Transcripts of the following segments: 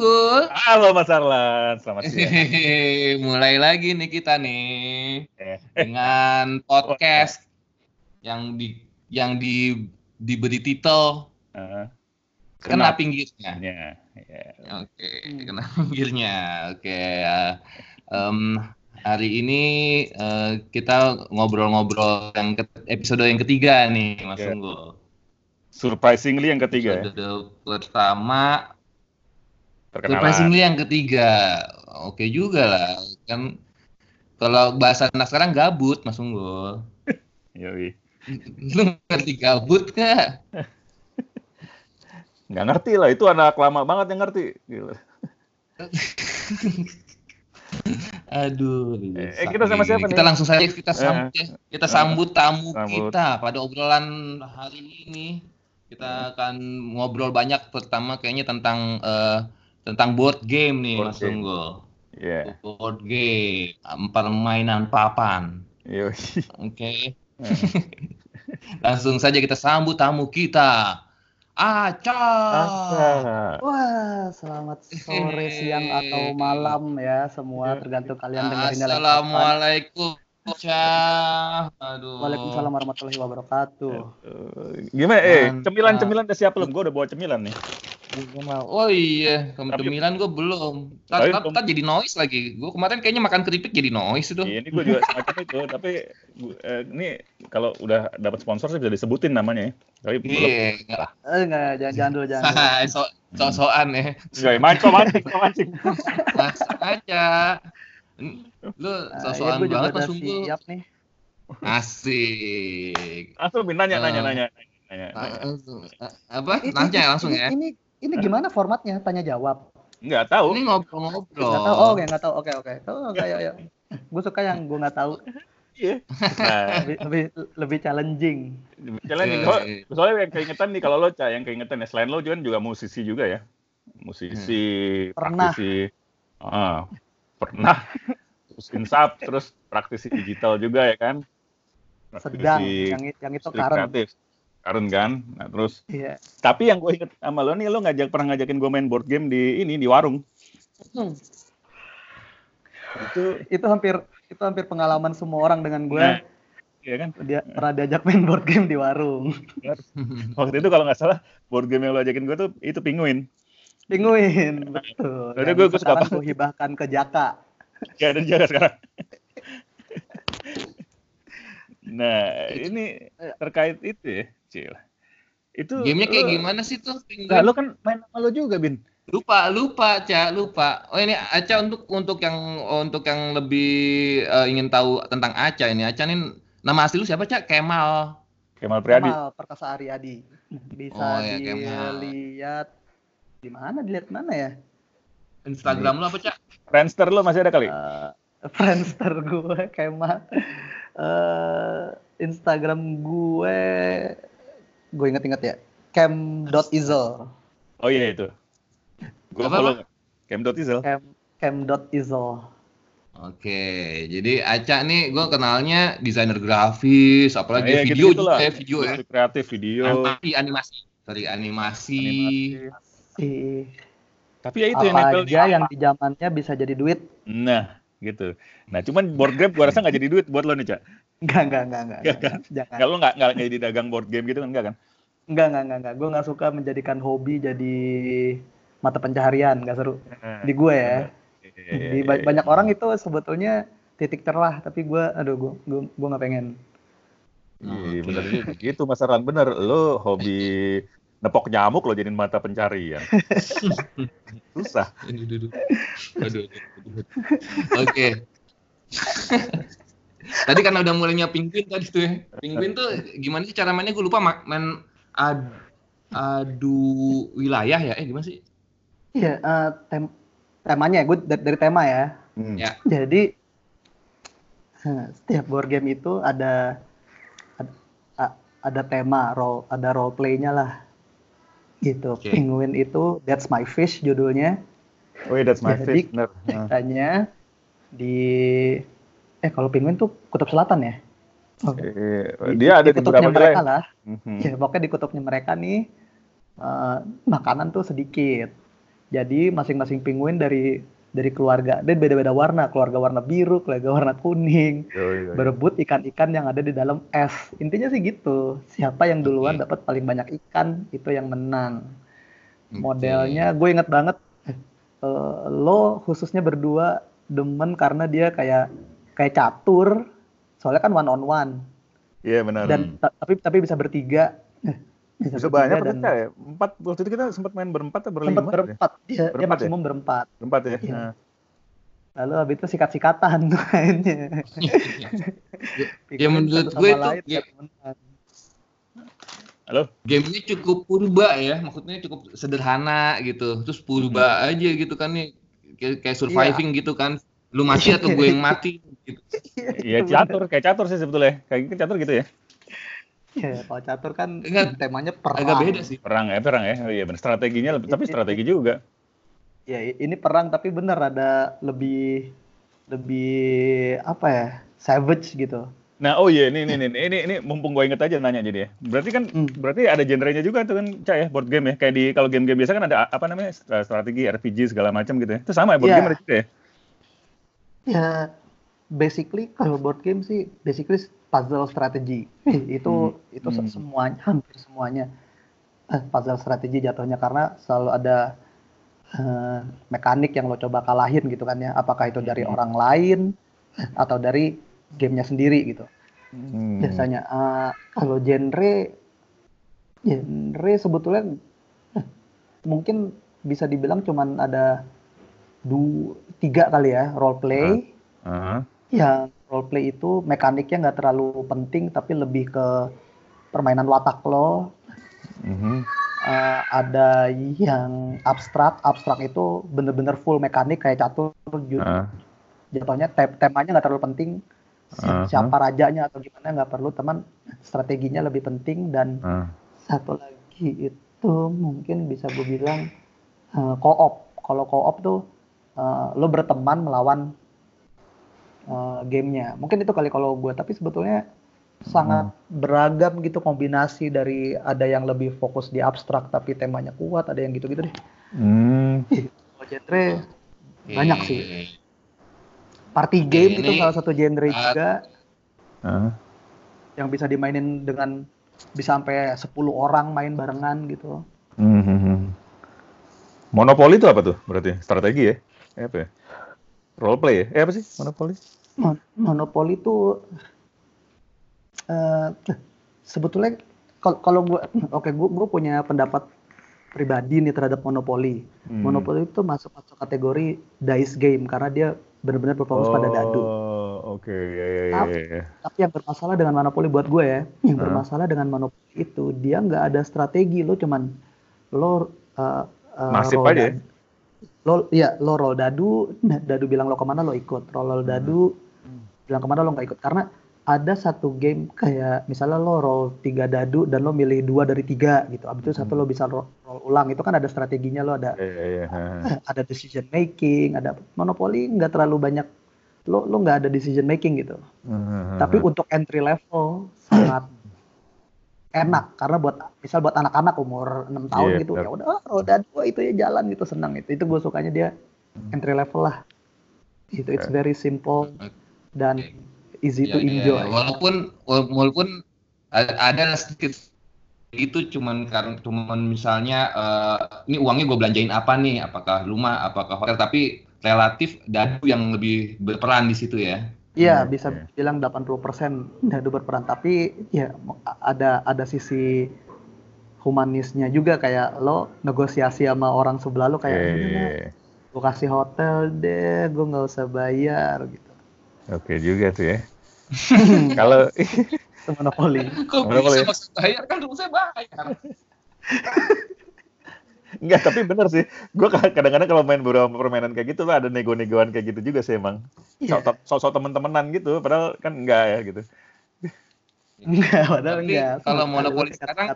Unggul. Halo Mas Arlan, selamat siang. Mulai lagi nih kita nih Eh, dengan podcast yang di yang di diberi titel eh, kena pinggirnya. pinggirnya. Ya. Oke, kena pinggirnya. Oke. ya. Em, hari ini eh, kita ngobrol-ngobrol yang ke- episode yang ketiga nih, Mas Oke. Unggul. Surprisingly yang ketiga ya. Episode pertama Perkenalan. Surprisingly yang ketiga, oke juga lah. Kan kalau bahasa anak sekarang gabut, Mas Unggul. Yoi. Lu ngerti gabut nggak? Nggak ngerti lah, itu anak lama banget yang ngerti. Gila. Aduh. Eh, kita sama siapa Kita nih? langsung saja kita sambut ya. Kita Eh, sambut tamu sambut. kita pada obrolan hari ini. Kita akan ngobrol banyak pertama kayaknya tentang eh, tentang board game nih, Board Mas game. Unggul. Iya. Board game, permainan papan. Yoi. Oke. Eh, Langsung saja kita sambut tamu kita. Aca. Wah, selamat sore, siang atau malam ya semua tergantung kalian dengerinnya lewat kapan. Assalamualaikum. Aduh. Waalaikumsalam warahmatullahi wabarakatuh. Gimana eh, cemilan-cemilan udah siap belum? Gue udah bawa cemilan nih. Oh iya, Tapi- cemilan gue belum. Tapi Tapi belum- jadi noise lagi. Gue kemarin kayaknya makan keripik jadi noise itu. Iya, ini gue juga semacam itu, tapi gua- eh, ini kalau udah dapat sponsor sih bisa disebutin namanya ya. Tapi belum. Iya, enggak. Eh, enggak, jangan, jangan dulu, jangan dulu. so, so-soan ya. Enggak, mancing, mancing, mancing. Langsung aja. Lu Nah, so-soan iya, gue juga banget udah Mas Unggul. siap nih. Asik. Langsung nanya, nanya, nanya, nanya. nanya. Langsung. Apa? Nanya langsung ini, ya. Ini, ini gimana formatnya? Tanya jawab. Nggak tahu. Ini ngobrol-ngobrol. Nggak tahu. Oh, nggak tahu. Oke, oke. Oh, oke, ayo, ayo. Gue suka yang gue nggak tahu. Iya. Nah, Lebih, lebih, lebih challenging. nih. Oke. Soalnya- Soalnya yang keingetan nih kalau lo Ca, yang keingetan ya selain lo juga juga musisi juga ya. Musisi, Pernah. praktisi. Ah, pernah. Terus insap, terus praktisi digital juga ya kan. Sedang. Praktisi Yang, yang itu karen. Karen kan. Nah, terus Iya. tapi yang gue inget sama lo nih lo ngajak pernah ngajakin gue main board game di ini di warung. Hmm. Itu Itu hampir itu hampir pengalaman semua orang dengan gue. Nah. ya kan. Dia pernah diajak main board game di warung. Waktu itu kalau nggak salah board game yang lo ajakin gue tuh itu penguin. Pinguin, betul. Jadi gue- gue suka sekarang banget. gue hibahkan ke Jaka. Ya ada jaga sekarang. nah, ini terkait itu ya, Cil. Itu Gamenya kayak gimana sih tuh? Nah, lo kan main sama lo juga, Bin. Lupa, lupa, Ca, lupa. Oh ini Aca untuk untuk yang untuk yang lebih eh, ingin tahu tentang Aca ini. Aca ini nama asli lu siapa, Ca? Kemal. Kemal Priadi. Kemal Perkasa Aryadi. Bisa Oh, ya, Kemal. dilihat di mana? Dilihat mana ya? Instagram lu apa, Ca? Friendster lo masih ada kali? Eh, Friendster gue Kemal. Eh, Instagram gue gue inget-inget ya. Cam.izel. Oh iya itu. Gue follow. Cam.izel. Cam Cam.izel. Oke, jadi Aca nih gue kenalnya desainer grafis, apalagi Iya, video juga lah. ya, video ya. Kreatif, video. Animasi, animasi. Sorry, animasi. Ih, Tapi ya itu yang apa nempel di aja yang di zamannya bisa jadi duit? Nah, gitu. Nah, cuman board game gua rasa nggak jadi duit buat lo nih, Cak. Enggak, enggak, enggak, enggak. Nggak, enggak. Jangan. Nggak lo nggak nggak jadi dagang board game gitu kan enggak kan? Enggak, enggak, enggak, enggak. Gue nggak suka menjadikan hobi jadi mata pencaharian, nggak seru. Di gue ya. Di ba- banyak orang itu sebetulnya titik cerah, tapi gue, aduh, gue, gue, gue nggak pengen. Iya, bener. Gitu Mas Aran, bener. Lo hobi nepok nyamuk lo jadiin mata pencarian. Susah. Aduh, aduh, aduh. Aduh, aduh, aduh. Tadi kan udah mulainya penguin tadi tuh ya. Penguin tuh gimana sih cara mainnya? Gue lupa ma- main ad, adu wilayah ya? Eh gimana sih? Iya, eh, tem- temanya, gue dari, dari tema ya. Hmm. Ya. Jadi eh, setiap board game itu ada ada, tema, role, ada role play-nya lah. Gitu. Oke. Penguin itu That's My Fish judulnya. Oh iya, that's my Jadi- fish. Bener. Nah. Ceritanya di eh kalau penguin tuh kutub selatan ya. Oke. Eh, Di- dia ada di kutubnya beberapa mereka lah. Mhm. Ya, pokoknya di kutubnya mereka nih eh, makanan tuh sedikit. Jadi masing-masing penguin dari dari keluarga dan beda-beda warna, keluarga warna biru, keluarga warna kuning, yo, yo, yo. berebut ikan-ikan yang ada di dalam es. Intinya sih gitu. Siapa yang duluan okay. dapat paling banyak ikan itu yang menang. Okay. Modelnya gue inget banget uh, lo khususnya berdua demen karena dia kayak kayak catur. Soalnya kan one on one. Iya yeah, benar. Dan tapi tapi bisa bertiga. Bisa, bisa banyak dan... ya? Empat waktu itu kita sempat main berempat atau berlima? Sempat berempat, ya? dia, berempat, dia maksimum ya? berempat. Berempat ya. ya. Nah. Lalu habis itu sikat-sikatan mainnya. ya menurut gue itu ya. Halo. Gamenya cukup purba ya, maksudnya cukup sederhana gitu. Terus purba hmm. aja gitu kan nih, kayak surviving ya. gitu kan. Lu mati atau gue yang mati gitu. Iya catur, kayak catur sih sebetulnya. Kayak gitu catur gitu ya. Ya, kalau catur kan Enggak, temanya perang. Agak beda sih. Perang ya, perang ya. Oh, iya benar strateginya lebih, tapi strategi juga. Ya, ini perang tapi bener ada lebih lebih apa ya? Savage gitu. Nah, oh iya ini ini ini ini, ini mumpung gue inget aja nanya jadi ya. Berarti kan hmm. berarti ada genrenya juga tuh kan Cak ya board game ya. Kayak di kalau game-game biasa kan ada apa namanya strategi RPG segala macam gitu ya. Itu sama ya board yeah. game ada juga ya? Ya, basically kalau board game sih basically puzzle strategi itu hmm. itu hmm. semuanya hampir semuanya eh, puzzle strategi jatuhnya karena selalu ada uh, mekanik yang lo coba kalahin gitu kan ya apakah itu dari hmm. orang lain atau dari gamenya sendiri gitu hmm. biasanya uh, kalau genre genre sebetulnya mungkin bisa dibilang cuman ada dua tiga kali ya role play uh. Uh. yang role play itu mekaniknya nggak terlalu penting tapi lebih ke permainan watak lo. Mm-hmm. Uh, ada yang abstrak, abstrak itu bener-bener full mekanik kayak catur. Uh. Jatuhnya te- temanya nggak terlalu penting. uh-huh. Siapa rajanya atau gimana nggak perlu teman. Strateginya lebih penting dan uh. satu lagi itu mungkin bisa gue bilang uh, co-op. Kalau co-op tuh uh, lo berteman melawan uh, gamenya. Mungkin itu kali kalau gue, tapi sebetulnya sangat hmm. beragam gitu kombinasi dari ada yang lebih fokus di abstrak tapi temanya kuat, ada yang gitu-gitu deh. Hmm. Genre banyak sih. Party game Ini, itu salah satu genre uh, juga. Uh. Yang bisa dimainin dengan bisa sampai 10 orang main barengan gitu. Hmm. hmm, hmm. Monopoli itu apa tuh berarti? Strategi ya? Apa ya? Role play ya? Eh apa sih monopoli? monopoli itu uh, sebetulnya kalau gue oke okay, gue punya pendapat pribadi nih terhadap monopoli. Hmm. Monopoli itu masuk masuk kategori dice game karena dia benar-benar berfokus oh, pada dadu. Oke, okay. ya, ya, ya, tapi, ya. tapi yang bermasalah dengan monopoli buat gue ya, yang huh? bermasalah dengan monopoli itu dia nggak ada strategi, lo cuman lo uh, uh, nasib aja. Ya? Lo ya lo roll dadu dadu bilang lo ke mana lo ikut. Roll, dadu hmm. bilang ke mana lo nggak ikut. Karena ada satu game kayak misalnya lo roll tiga dadu dan lo milih dua dari tiga gitu. Abis itu satu lo hmm. bisa roll, roll ulang. Itu kan ada strateginya lo ada yeah, yeah, yeah. ada decision making ada monopoli nggak terlalu banyak. Lo lo nggak ada decision making gitu. Uh, tapi untuk entry level sangat enak karena buat misal buat anak-anak umur 6 tahun yeah, gitu ya udah oh, roda dua itu ya jalan gitu senang itu itu gue sukanya dia entry level lah. Itu it's very simple dan easy yeah, to iya, enjoy. Yeah. walaupun walaupun ada sedikit itu cuman karena cuman misalnya uh, ini uangnya gue belanjain apa nih? Apakah rumah apakah hotel? Tapi relatif dadu yang lebih berperan di situ ya Iya, hmm, bisa okay. bilang 80% dadu berperan, tapi ya ada ada sisi humanisnya juga kayak lo negosiasi sama orang sebelah lo kayak yeah. gue kasih hotel deh, gue nggak usah bayar gitu. Oke okay, juga tuh ya. Kalau monopoli. Kok bisa bayar kan saya bayar. Enggak, tapi bener sih. Gue kadang-kadang kalau main beberapa permainan kayak gitu, ada nego-negoan kayak gitu juga sih emang. Yeah. Sok-sok temen-temenan gitu, padahal kan enggak ya gitu. Enggak, padahal tapi enggak. Kalau monopoli sekarang,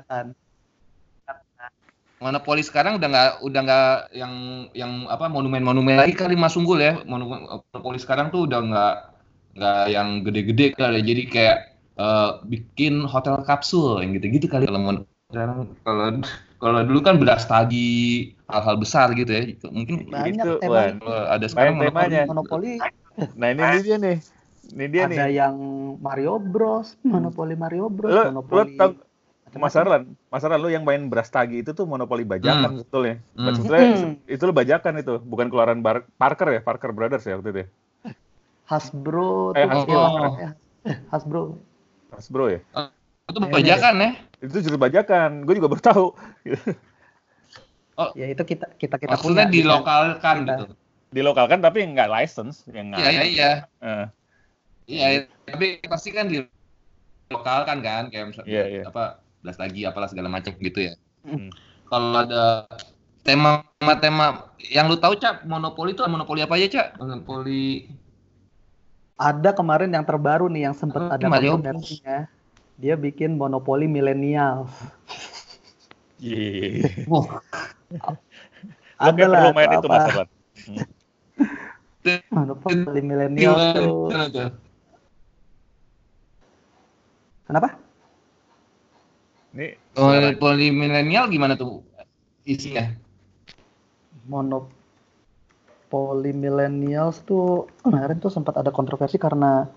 monopoli sekarang udah nggak udah nggak yang yang apa monumen-monumen lagi kali Mas Unggul ya. Monopoli sekarang tuh udah nggak nggak yang gede-gede kali. Jadi kayak uh, bikin hotel kapsul yang gitu-gitu kali kalau sekarang kalau kalau dulu kan berastagi hal-hal besar gitu ya mungkin banyak Itu, ada sekarang Main temanya. monopoli Nah ini, ini dia nih. Ini dia ada nih. yang Mario Bros monopoli Mario Bros Lo, lo monopoli tau, macam-macam. Mas Arlan, Mas Arlan, lu yang main Brastagi itu tuh monopoli bajakan sebetulnya. Hmm. Maksudnya Hmm. itu lu bajakan itu, bukan keluaran Bar- Parker ya, Parker Brothers ya waktu itu ya. Hasbro Eh, tuh Hasbro. eh, Hasbro Hasbro ya. Itu bajakan ya. Itu justru bajakan. Gue juga baru tahu. ya itu kita kita kita maksudnya punya dilokalkan Kita- gitu. Dilokalkan tapi nggak license, yang nggak. iya iya iya. Eh, iya tapi pasti kan dilokalkan kan kayak misalnya Iya, iya. apa belas lagi apalah segala macam gitu ya. Hmm. kalau ada tema-tema yang lu tahu cak monopoli itu monopoli apa aja cak? Monopoli ada kemarin yang terbaru nih yang sempat Hmm, ada Mario kontroversinya dia bikin monopoli milenial. Iya. kayak perlu main itu Mas Arlan. monopoli milenial tuh. gimana tuh kenapa? Ini monopoli milenial gimana tuh isinya? Monopoli millennials tuh kemarin tuh sempat ada kontroversi karena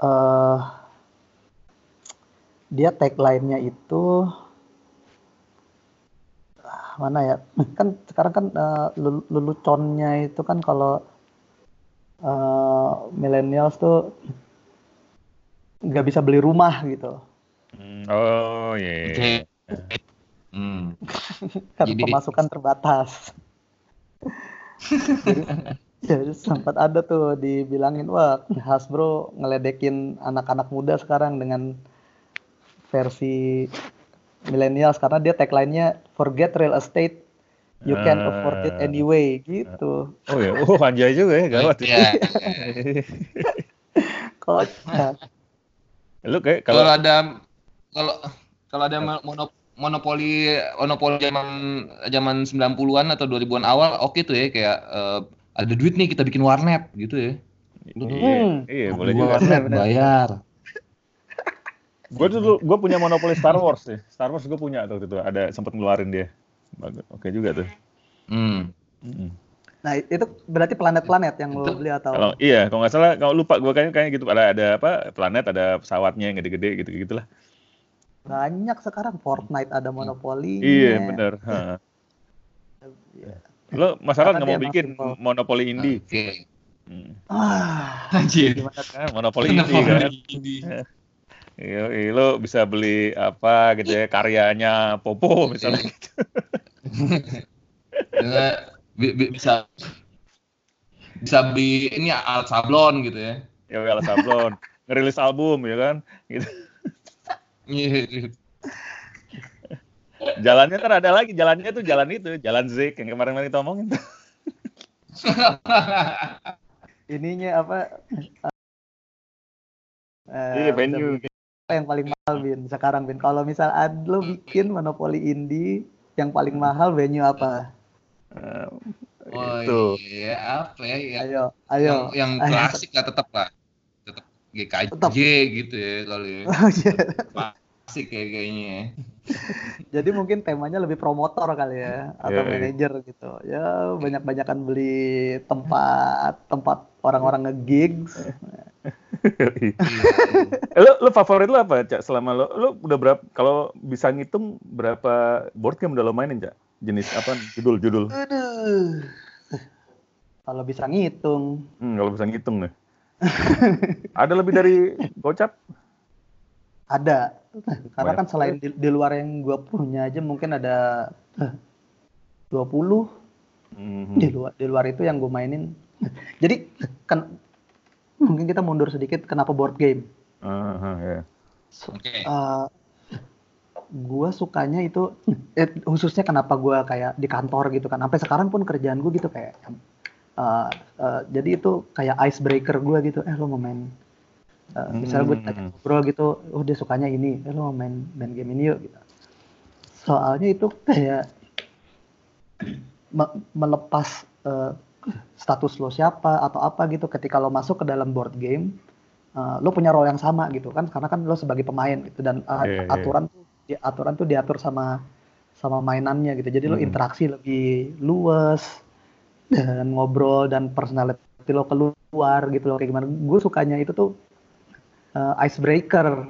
eh dia tagline-nya itu ah, mana ya kan sekarang kan eh, lelu- leluconnya itu kan kalau eh millennials tuh nggak bisa beli rumah gitu Hmm, Oh iya. Oke. Hmm. karena Jadi- pemasukan terbatas. Jadi sempat ada tuh dibilangin wah Hasbro ngeledekin anak-anak muda sekarang dengan versi millennials karena dia tagline-nya forget real estate you can Ah. afford it anyway gitu. Oh ya, oh anjay juga ya, gawat. Iya. Kocak. Lu kayak kalau kalau ada kalau kalau ada mono- monopoli monopoli zaman zaman 90-an atau 2000-an awal oke tuh ya kayak eh, ada duit nih kita bikin warnet gitu ya. iya, Hmm. iya boleh juga. warnet bayar. Gue dulu gue punya monopoli Star Wars sih. Star Wars gue punya tuh waktu itu. Ada sempat ngeluarin dia. Bagus. Oke juga tuh. Hmm. Mm-mm. Nah itu berarti planet-planet yang lo beli atau Kalau iya, kalau nggak salah, kalau lupa gue kayaknya kayak gitu ada ada apa planet, ada pesawatnya yang gede-gede gitu gitulah. banyak sekarang Fortnite ada monopoli. Iya bener. Ha. Lo Mas Aran Karena nggak mau bikin simple. monopoli indie? Oke. Hmm. Ah, Anjir. gimana monopoli indie kan. Iya, iya, lo bisa beli apa gitu ya karyanya Popo misalnya. gitu. Ya, bi- bisa bisa beli ini alat sablon gitu ya. Ya alat sablon, ngerilis album ya kan. Gitu. Iya. Jalannya kan ada lagi, jalannya tuh jalan itu, jalan Zik yang kemarin-kemarin kita omongin. tuh. ininya apa? Eh, Iya, venue. Apa yang paling mahal bin sekarang bin kalau misal ad lo bikin monopoli indie yang paling mahal venue apa Eh, Oh itu. iya apa ya? ya. ayo ayo Yang, yang Ayo. klasik lah tetap lah. Tetap GKJ Tetap. gitu ya kali ya. Oh, iya. Klasik kayak kayaknya. ya. jadi mungkin temanya lebih promotor kali ya atau Iya, iya. manajer gitu ya banyak banyakan beli tempat tempat orang-orang nge-gigs Eh, lo, lo favorit lo apa, Cak? Selama lo, lo udah berapa, kalau bisa ngitung berapa board game udah lo mainin, Cak? Jenis apa, judul-judul? Aduh. kalau bisa ngitung Hmm, kalau bisa ngitung nih. Ada lebih dari gocap? ada karena Banyak. kan selain di, di luar yang gue punya aja mungkin ada eh, 20 Hmm. di luar di luar itu yang gue mainin jadi kan mungkin kita mundur sedikit kenapa board game Ah, ah, ya. Oke. gue sukanya itu eh, khususnya kenapa gue kayak di kantor gitu kan sampai sekarang pun kerjaan gue gitu kayak eh, eh, jadi itu kayak icebreaker gue gitu eh lo mau main eh, misalnya gue tanya Hmm. ngobrol gitu oh dia sukanya ini eh lo mau main main game ini yuk gitu soalnya itu kayak me- melepas eh, status lo siapa atau apa gitu. Ketika lo masuk ke dalam board game eh, lo punya role yang sama gitu kan. Karena kan lo sebagai pemain gitu. Dan eh, Iya, iya. aturan tuh aturan tuh diatur sama sama mainannya gitu. Jadi lo Hmm. interaksi lebih luas dan ngobrol dan personality lo keluar gitu loh. Kayak gimana. Gue sukanya itu tuh uh, icebreaker.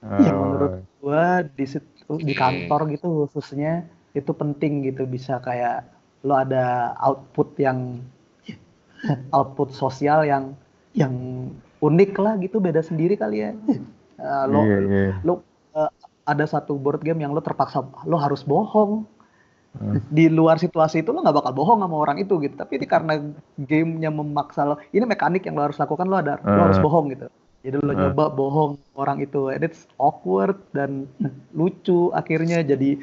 Yang Oh. menurut gue di situ di kantor gitu khususnya itu penting gitu. Bisa kayak lo ada output yang output sosial yang yang unik lah gitu beda sendiri kali ya Uh, lo Iya, iya. lo uh, ada satu board game yang lo terpaksa lo harus bohong Hmm. di luar situasi itu lo nggak bakal bohong sama orang itu gitu tapi ini karena gamenya memaksa lo ini mekanik yang lo harus lakukan lo ada lo Hmm. harus bohong gitu jadi lo Hmm. nyoba bohong orang itu and it's awkward dan lucu akhirnya jadi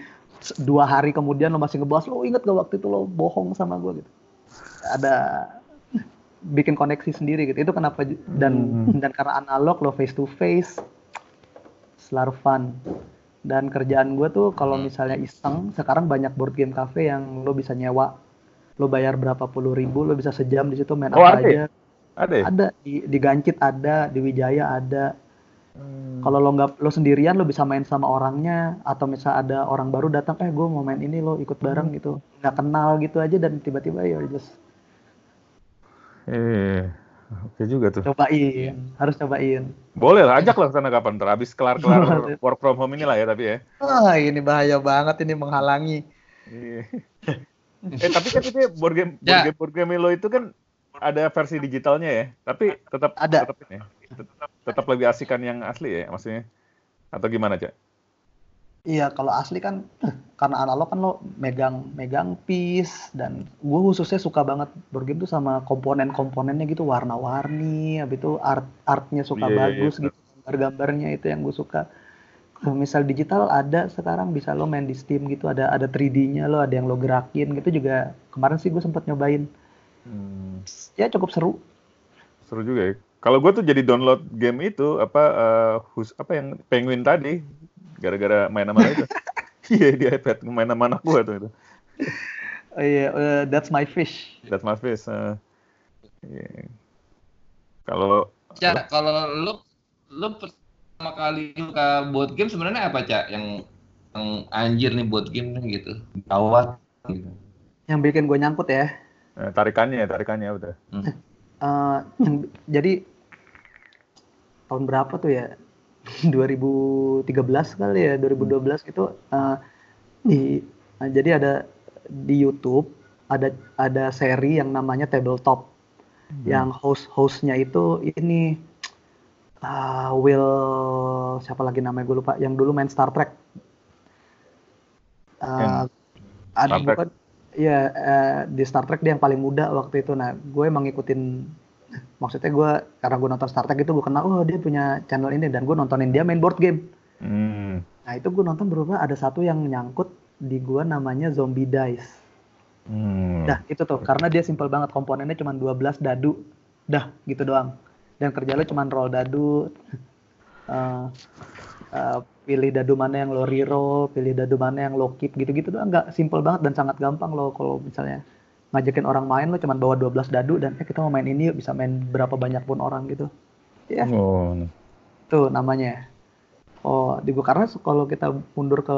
dua hari kemudian lo masih ngebahas lo inget gak waktu itu lo bohong sama gue gitu ada bikin koneksi sendiri gitu itu kenapa dan Hmm. dan karena analog lo face to face selalu fun dan kerjaan gue tuh kalau Hmm. misalnya iseng sekarang banyak board game cafe yang lo bisa nyewa lo bayar berapa puluh ribu lo bisa sejam di situ main Oh, apa ada ya? aja Ada ya? ada di di Gancit ada di Wijaya ada Hmm. kalau lo nggak lo sendirian lo bisa main sama orangnya atau misal ada orang baru datang eh gue mau main ini lo ikut bareng gitu nggak kenal gitu aja dan tiba-tiba ya just Eh, oke juga tuh. cobain harus cobain Boleh lah, ajak lah sana kapan ntar. Habis kelar-kelar work from home ini lah ya tapi ya. ah ini bahaya banget ini menghalangi Iya. eh tapi kan itu board game board Ya. game board game lo itu kan ada versi digitalnya ya. Tapi tetap Ada. tetap ini. Tetap, tetap lebih asikan yang asli ya maksudnya. Atau gimana, Cak? Iya, kalau asli kan karena analog kan lo megang megang piece dan gue khususnya suka banget board game tuh sama komponen-komponennya gitu warna-warni, habis itu art artnya suka Iya, iya, bagus iya. gitu, gambar-gambarnya itu yang gue suka. Misal digital ada sekarang bisa lo main di Steam gitu, ada ada 3D-nya lo, ada yang lo gerakin gitu juga. Kemarin sih gue sempat nyobain, Hmm, ya cukup seru. seru juga ya. Kalau gue tuh jadi download game itu apa eh, hus- apa yang penguin tadi gara-gara main sama itu. Iya di iPad main sama anak gua tuh itu. Oh iya, eh, that's my fish. That's my face. eh. Iya. Kalau Cak, kalau lu lu pertama kali suka board game sebenarnya apa, Cak? Yang yang anjir nih board game nih gitu. Gawat gitu. Yang bikin gue nyangkut ya. eh, tarikannya tarikannya udah. Eh, yang- jadi tahun berapa tuh ya? 2013 kali ya 2012 gitu eh, di nah, jadi ada di YouTube ada ada seri yang namanya Tabletop. Yang host hostnya itu ini ah, Will siapa lagi namanya gue lupa yang dulu main Star Trek. Yang ada bukan Iya, eh, di Star Trek dia yang paling muda waktu itu. Nah, gue emang ngikutin, maksudnya gue karena gue nonton Star Trek itu gue kenal, oh dia punya channel ini dan gue nontonin dia main board game. Hmm. Nah itu gue nonton berubah ada satu yang nyangkut di gue namanya Zombie Dice. Hmm. Dah itu tuh, karena dia simpel banget komponennya cuma 12 dadu, dah gitu doang. Dan kerja lo cuma roll dadu, eh, eh, pilih dadu mana yang lo reroll, pilih dadu mana yang lo keep gitu-gitu doang. Nggak simple banget dan sangat gampang lo kalau misalnya ngajakin orang main lo cuma bawa 12 dadu dan eh kita mau main ini yuk bisa main berapa banyak pun orang gitu. Ya Oh. tuh namanya. Oh di gua karena kalau kita mundur ke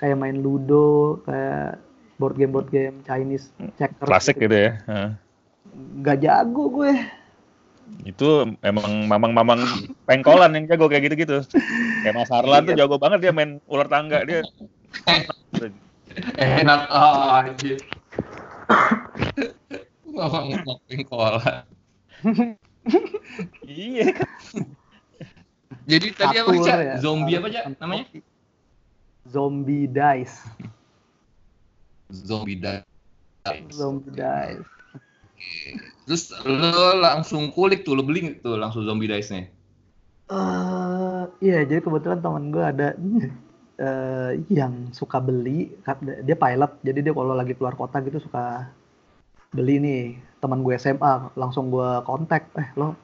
kayak main ludo, kayak board game board game Chinese checkers Klasik gitu ya. Hah. Gak jago gue. Itu emang mamang-mamang pengkolan yang jago kayak gitu-gitu. Kayak Mas Harlan tuh jago banget dia main ular tangga dia. Enak oh, anjir. Ngomong ngomongin kola. iya kan. Jadi tadi apa, Cak? ya. Zombie apa, Cak? Namanya? Zombie dice. Zombie Dice. Zombie dice. Terus lo langsung kulik tuh, lo beli tuh langsung Zombie Dice-nya. Eh, iya jadi kebetulan teman gue ada eh, yang suka beli, dia pilot, jadi dia kalau lagi keluar kota gitu suka beli nih. Teman gue SMA langsung gue kontak eh lo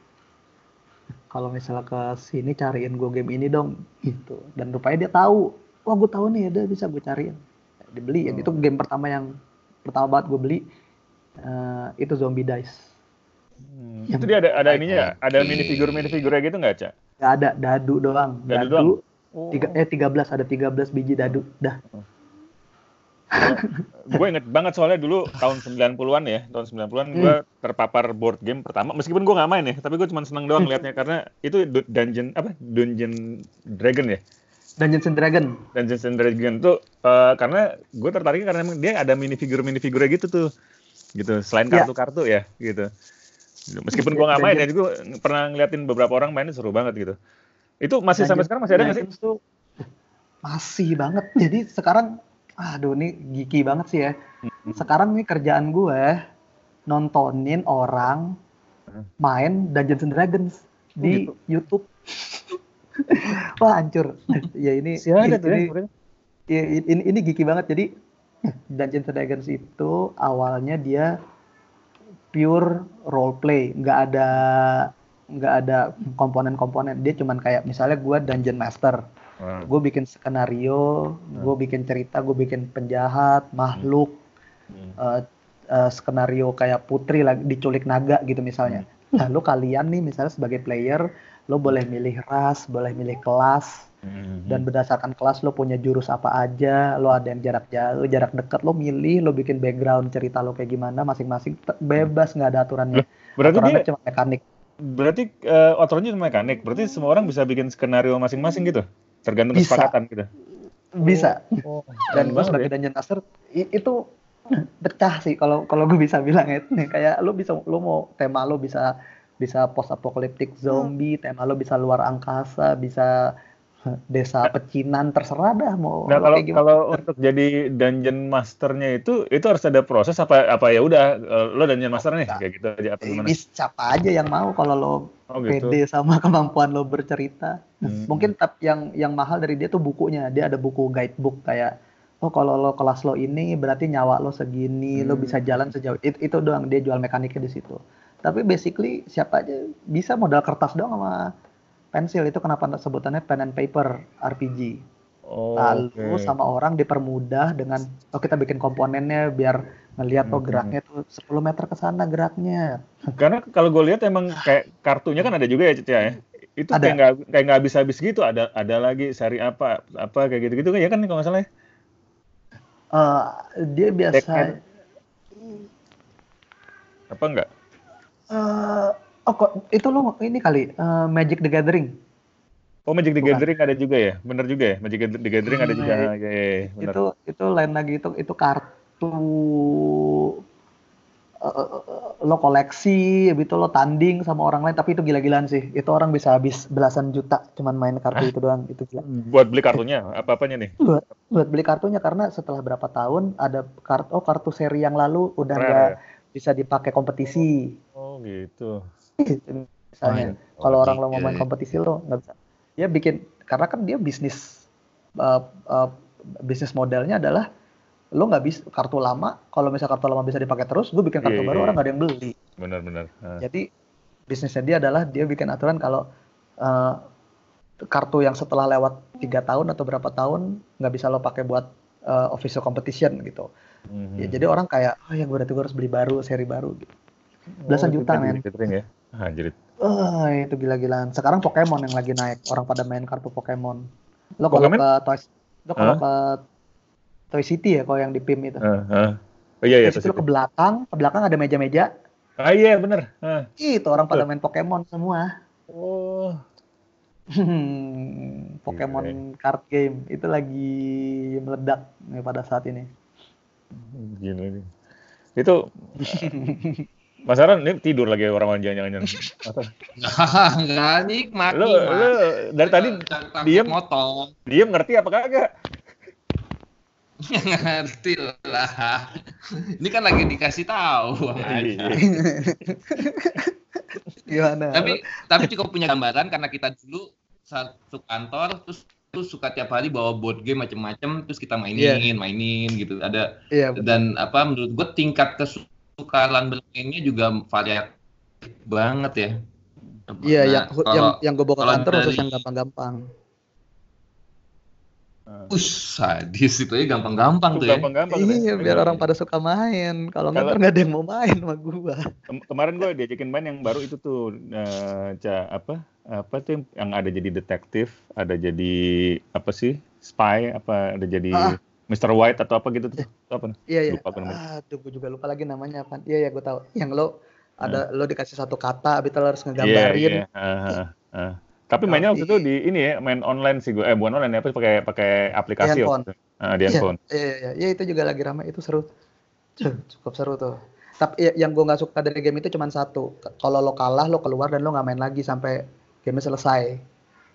kalau misalnya ke sini cariin gue game ini dong gitu. Dan rupanya dia tahu wah gue tahu nih ada bisa gue cariin. Dibeli itu game pertama yang pertama banget gue beli eh, itu zombie dice Hmm, Itu dia ada ada ininya, ada mini figur mini figurnya gitu nggak, Cak? Gak ada dadu doang Dadu doang? Oh. Tiga, eh 13 ada 13 biji dadu dah. gue inget banget soalnya dulu tahun 90-an ya, tahun 90-an hmm. gue terpapar board game pertama, meskipun gue nggak main ya, tapi gue cuma seneng doang hmm. liatnya karena itu dungeon apa dungeon dragon ya. Dungeons and Dragon. Dungeons and Dragon tuh uh, karena gue tertarik karena dia ada mini figur mini figurnya gitu tuh, gitu. Selain ya. kartu-kartu ya, gitu. Meskipun gue nggak main ya, gue pernah ngeliatin beberapa orang main seru banget gitu. Itu masih sampai sekarang masih ada nggak sih? Tuh, masih banget. Jadi sekarang aduh ini gigi banget sih ya. Hmm. Sekarang nih kerjaan gue nontonin orang hmm. main Dungeons and Dragons oh, di gitu. YouTube. Wah hancur. ya ini Siapa tuh ini, ya, ini, ini gigi banget. Jadi Dungeons and Dragons itu awalnya dia pure role play, nggak ada nggak ada komponen-komponen. Dia cuman kayak misalnya gue dungeon master Hmm. Gue bikin skenario, hmm. gue bikin cerita, gue bikin penjahat, makhluk, hmm. uh, uh, skenario kayak putri lagi diculik naga gitu misalnya. Hmm. Lalu kalian nih misalnya sebagai player, lo boleh milih ras, boleh milih kelas, hmm. dan berdasarkan kelas lo punya jurus apa aja, lo ada yang jarak jauh, jarak dekat, lo milih, lo bikin background cerita lo kayak gimana, masing-masing bebas nggak ada aturannya. Berarti aturannya dia, cuma mekanik. Berarti uh, aturannya cuma mekanik. Berarti semua orang bisa bikin skenario masing-masing gitu? tergantung bisa. kesepakatan gitu bisa oh, dan gue sebagai ya. dungeon master itu pecah sih kalau kalau gue bisa bilang itu nih kayak lo bisa lo mau tema lo bisa bisa post apokaliptik zombie hmm. tema lo bisa luar angkasa bisa desa pecinan terserah dah mau nah kalau kalau untuk jadi dungeon masternya itu itu harus ada proses apa apa ya udah eh, lo dungeon master nih kayak gitu aja apa gimana? siapa aja yang mau kalau lo oh, gitu. pede sama kemampuan lo bercerita. Hmm. mungkin tap yang yang mahal dari dia tuh bukunya. Dia ada buku guidebook kayak oh kalau lo kelas lo ini berarti nyawa lo segini hmm. lo bisa jalan sejauh itu itu doang dia jual mekaniknya di situ. Tapi basically siapa aja bisa modal kertas doang sama pensil itu kenapa sebutannya pen and paper RPG. Oh, Lalu okay. sama orang dipermudah dengan oh kita bikin komponennya biar ngelihat oh hmm. geraknya tuh 10 meter ke sana geraknya. Karena kalau gue lihat emang kayak kartunya kan ada juga ya Cica ya. Itu ada. kayak nggak kayak nggak habis habis gitu ada ada lagi seri apa apa kayak gitu gitu kan ya kan kalau nggak salah ya. Uh, dia biasa apa enggak? Uh, Oh kok itu lo ini kali uh, Magic the Gathering. Oh Magic the Bukan. Gathering ada juga ya, bener juga ya. Magic the Gathering hmm, ada juga. Ya, ya, ya, Itu itu lain lagi itu itu kartu uh, lo koleksi, itu lo tanding sama orang lain, tapi itu gila-gilaan sih. Itu orang bisa habis belasan juta cuman main kartu itu doang, itu gila. Buat beli kartunya, apa-apanya nih? Buat, buat beli kartunya karena setelah berapa tahun ada kartu, oh kartu seri yang lalu udah nggak bisa dipakai kompetisi. Oh gitu misalnya. Oh, kalau orang lo mau main kompetisi lo nggak bisa. Ya bikin karena kan dia bisnis uh, uh, bisnis modelnya adalah lo nggak bisa kartu lama kalau misal kartu lama bisa dipakai terus gue bikin kartu yeah, baru yeah. orang nggak ada yang beli. Benar-benar uh. jadi bisnisnya dia adalah dia bikin aturan kalau uh, kartu yang setelah lewat tiga tahun atau berapa tahun nggak bisa lo pakai buat uh, official competition gitu. Mm-hmm. ya jadi orang kayak oh ya gue berarti gue harus beli baru seri baru gitu. Belasan oh, juta men. ya Anjir. Oh, itu gila-gilaan. Sekarang Pokemon yang lagi naik. Orang pada main kartu Pokemon. Lo kalau ke Toy lo kalau huh? ke Toy City ya kalau yang di PIM itu. Uh, uh. Oh iya iya. Terus ke belakang, ke belakang ada meja-meja. Ah iya bener. Uh. Itu orang pada main Pokemon semua. Oh. Pokemon Gila. card game itu lagi meledak nih pada saat ini. Gila nih. Itu Mas Aran ini tidur lagi orang jangan-jangan. Enggak nikmat. Lu, lu dari tadi diam motong. Diam ngerti apa kagak? ngerti lah. Ini kan lagi dikasih tahu. Iya. Gimana? Tapi tapi cukup punya gambaran karena kita dulu satu kantor terus tuh suka tiap hari bawa board game macem-macem terus kita mainin yeah. mainin gitu ada yeah, dan apa menurut gue tingkat kesu tukaran bermainnya juga variatif banget ya. Iya, nah, yang, kalau, yang yang gue bawa ke kantor khusus yang gampang-gampang. Uh, Us, sadis itu ya gampang-gampang tuh ya. Gampang-gampang. Iya, biar orang pada suka main. Kalau nggak nggak ada yang mau main sama gua. Kem kemarin gue diajakin main yang baru itu tuh, uh, ca apa apa tuh yang ada jadi detektif, ada jadi apa sih spy, apa ada jadi ah. Mr. White atau apa gitu tuh? apa? Iya iya. Lupa ah, tuh gue juga lupa lagi namanya apa. Iya ya gue tahu. Yang lo ada uh. lo dikasih satu kata, abis itu lo harus iya, ngegambarin. Iya iya. Uh, uh, uh. Tapi mainnya waktu itu di ini ya, main online sih gue. Eh bukan online ya, tapi pakai pakai aplikasi di handphone. Waktu Uh, di iya, handphone. Iya, iya, iya, itu juga lagi ramai, itu seru. Cukup seru tuh. Tapi ya, yang gue nggak suka dari game itu cuma satu. Kalau lo kalah, lo keluar dan lo nggak main lagi sampai game selesai.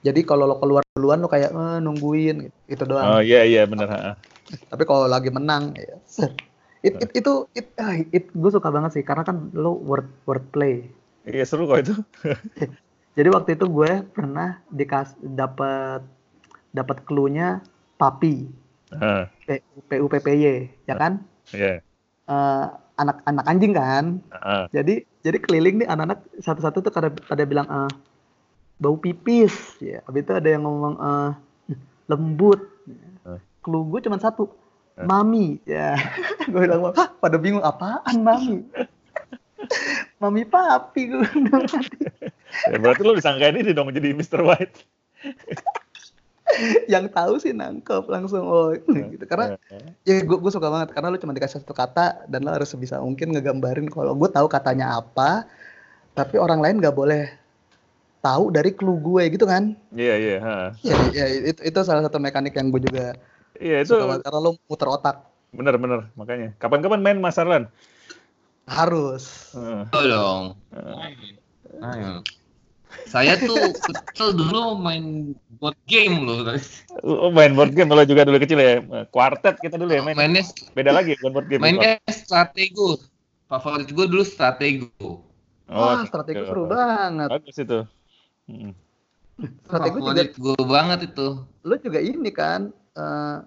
Jadi kalau lo keluar duluan lo kayak eh, nungguin gitu doang. Oh iya iya benar. Tapi kalau lagi menang, ya, it, it, itu it, ah, it, gue suka banget sih karena kan lo word word play. Iya seru kok itu. Jadi waktu itu gue pernah dikas dapat dapat clue-nya papi. Uh. P U P P Y, ya kan? Iya. Yeah. Uh, anak anak anjing kan. Uh. Jadi jadi keliling nih anak-anak satu-satu tuh pada pada bilang uh, bau pipis ya. Habis itu ada yang ngomong uh, lembut. Uh. Clue gue cuma satu. Uh. Mami ya. gue bilang, "Hah, pada bingung apaan mami?" Mami papi gue ya, berarti lo disangkain ini dong jadi Mr. White. yang tahu sih nangkep langsung oh gitu karena ya gue gue suka banget karena lo cuma dikasih satu kata dan lo harus sebisa mungkin ngegambarin kalau gue tahu katanya apa tapi orang lain nggak boleh tahu dari clue gue gitu kan iya iya iya iya itu itu salah satu mekanik yang gue juga iya itu suka karena lo muter otak bener bener makanya kapan-kapan main Mas Arlan harus. Uh. Oh dong. Ayo. Saya tuh kecil dulu main board game loh. Oh, main board game kalau juga dulu kecil ya. Kuartet kita dulu ya main. Mainnya beda lagi bukan board game. Mainnya stratego. Favorit gue dulu stratego. Oh, Wah, stratego seru banget. Bagus itu. Hmm. Stratego juga gue banget itu. Lu juga ini kan uh,